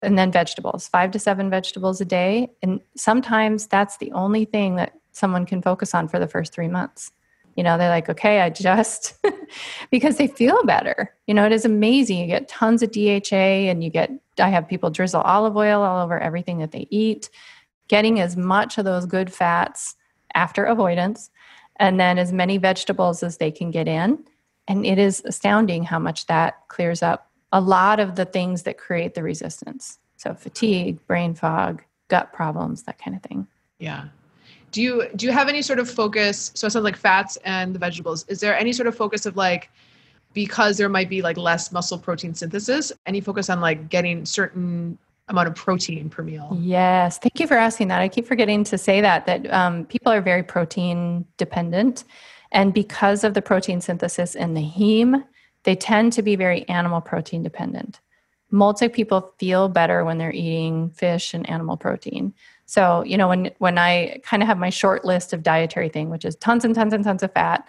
And then vegetables, five to seven vegetables a day, and sometimes that's the only thing that someone can focus on for the first three months. You know they're like okay i just because they feel better. You know it is amazing. You get tons of dha and you get i have people drizzle olive oil all over everything that they eat. Getting as much of those good fats after avoidance and then as many vegetables as they can get in and it is astounding how much that clears up a lot of the things that create the resistance so fatigue brain fog gut problems that kind of thing Yeah. Do you do you have any sort of focus? So it sounds like fats and the vegetables. Is there any sort of focus of like because there might be like less muscle protein synthesis? Any focus on like getting certain amount of protein per meal? Yes, thank you for asking that. I keep forgetting to say that that um, people are very protein dependent, and because of the protein synthesis in the heme, they tend to be very animal protein dependent. Multi people feel better when they're eating fish and animal protein. So you know when when I kind of have my short list of dietary thing, which is tons and tons and tons of fat,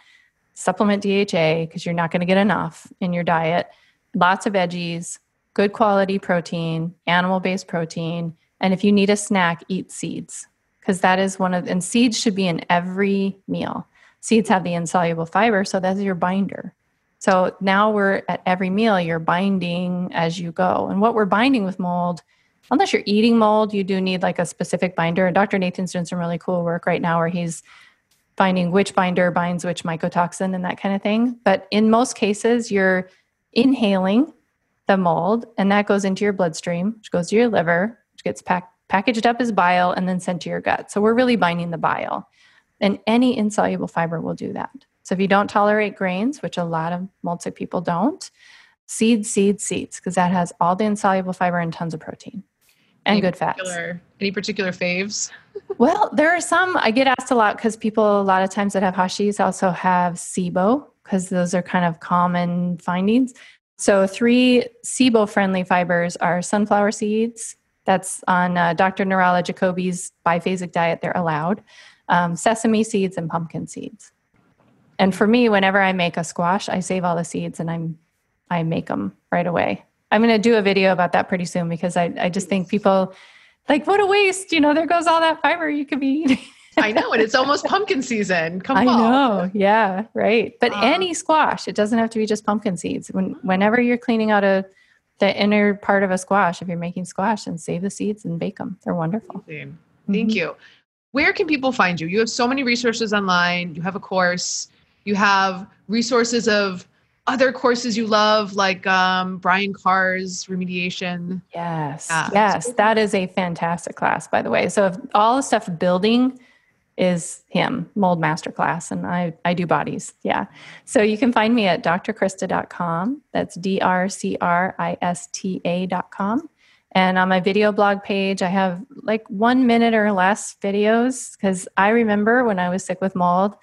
supplement DHA because you're not going to get enough in your diet, lots of veggies, good quality protein, animal based protein. And if you need a snack, eat seeds because that is one of, and seeds should be in every meal. Seeds have the insoluble fiber, so that's your binder. So now we're at every meal, you're binding as you go. And what we're binding with mold, unless you're eating mold, you do need like a specific binder. Dr. Nathan's doing some really cool work right now where he's finding which binder binds which mycotoxin and that kind of thing. But in most cases, you're inhaling the mold, and that goes into your bloodstream, which goes to your liver, which gets pack- packaged up as bile and then sent to your gut. So we're really binding the bile. And any insoluble fiber will do that. So if you don't tolerate grains, which a lot of multi people don't, seeds, seeds, seeds, because that has all the insoluble fiber and tons of protein and Any good fats. Any particular faves? Well, there are some I get asked a lot because people a lot of times that have Hashis also have SIBO because those are kind of common findings. So three SIBO friendly fibers are sunflower seeds. That's on uh, Dr. Nirala Jacobi's biphasic diet. They're allowed. Um, sesame seeds and pumpkin seeds. And for me, whenever I make a squash, I save all the seeds and I'm I make them right away. I'm going to do a video about that pretty soon because I, I just think people like what a waste. You know, there goes all that fiber you could be eating. I know, and it's almost pumpkin season. Come on. I fall. know. Yeah, right. But Uh, any squash, it doesn't have to be just pumpkin seeds. When whenever you're cleaning out a the inner part of a squash, if you're making squash, and save the seeds and bake them. They're wonderful. Amazing. Thank Mhm. you. Where can people find you? You have so many resources online. You have a course. You have resources of other courses you love, like um, Brian Karr's remediation. Yes. Yeah. Yes. That is a fantastic class, by the way. So if all the stuff building is him, mold masterclass, and I, I do bodies. Yeah. So you can find me at drcrista.com. That's D R C R I S T A.com. And on my video blog page, I have like one minute or less videos because I remember when I was sick with mold,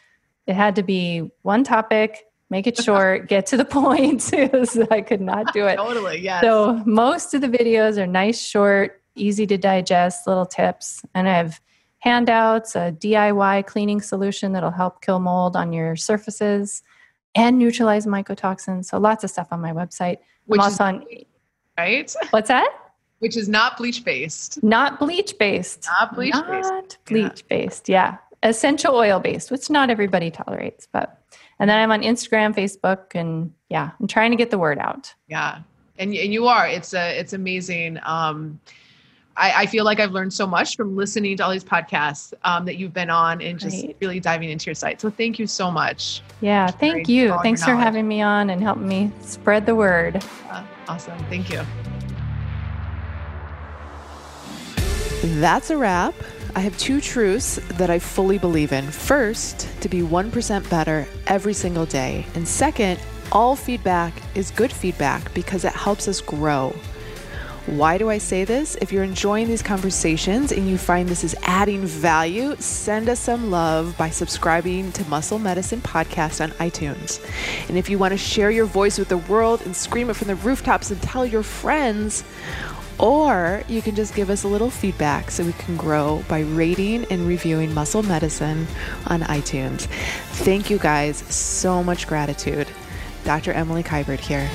it had to be one topic, make it short, get to the point. Was- I could not do it. Totally, yes. So most of the videos are nice, short, easy to digest little tips. And I have handouts, a DIY cleaning solution that'll help kill mold on your surfaces and neutralize mycotoxins. So lots of stuff on my website. Which I'm is also on, right, what's that? which is not bleach based. Not bleach based. Not bleach based. Not bleach based. Yeah. Essential oil based, which not everybody tolerates. But, and then I'm on Instagram, Facebook, and yeah, I'm trying to get the word out. Yeah, and and you are. It's a it's amazing. Um, I, I, feel like I've learned so much from listening to all these podcasts um, that you've been on and just right. really diving into your site. So thank you so much. Yeah, thank you. Thanks for having me on and helping me spread the word. Uh, awesome. Thank you. That's a wrap. I have two truths that I fully believe in. First, to be 1% better every single day. And second, all feedback is good feedback because it helps us grow. Why do I say this? If you're enjoying these conversations and you find this is adding value, send us some love by subscribing to Muscle Medicine Podcast on iTunes. And if you want to share your voice with the world and scream it from the rooftops and tell your friends, or you can just give us a little feedback so we can grow by rating and reviewing Muscle Medicine on iTunes. Thank you guys. So much gratitude. Dr. Emily Kiberd here.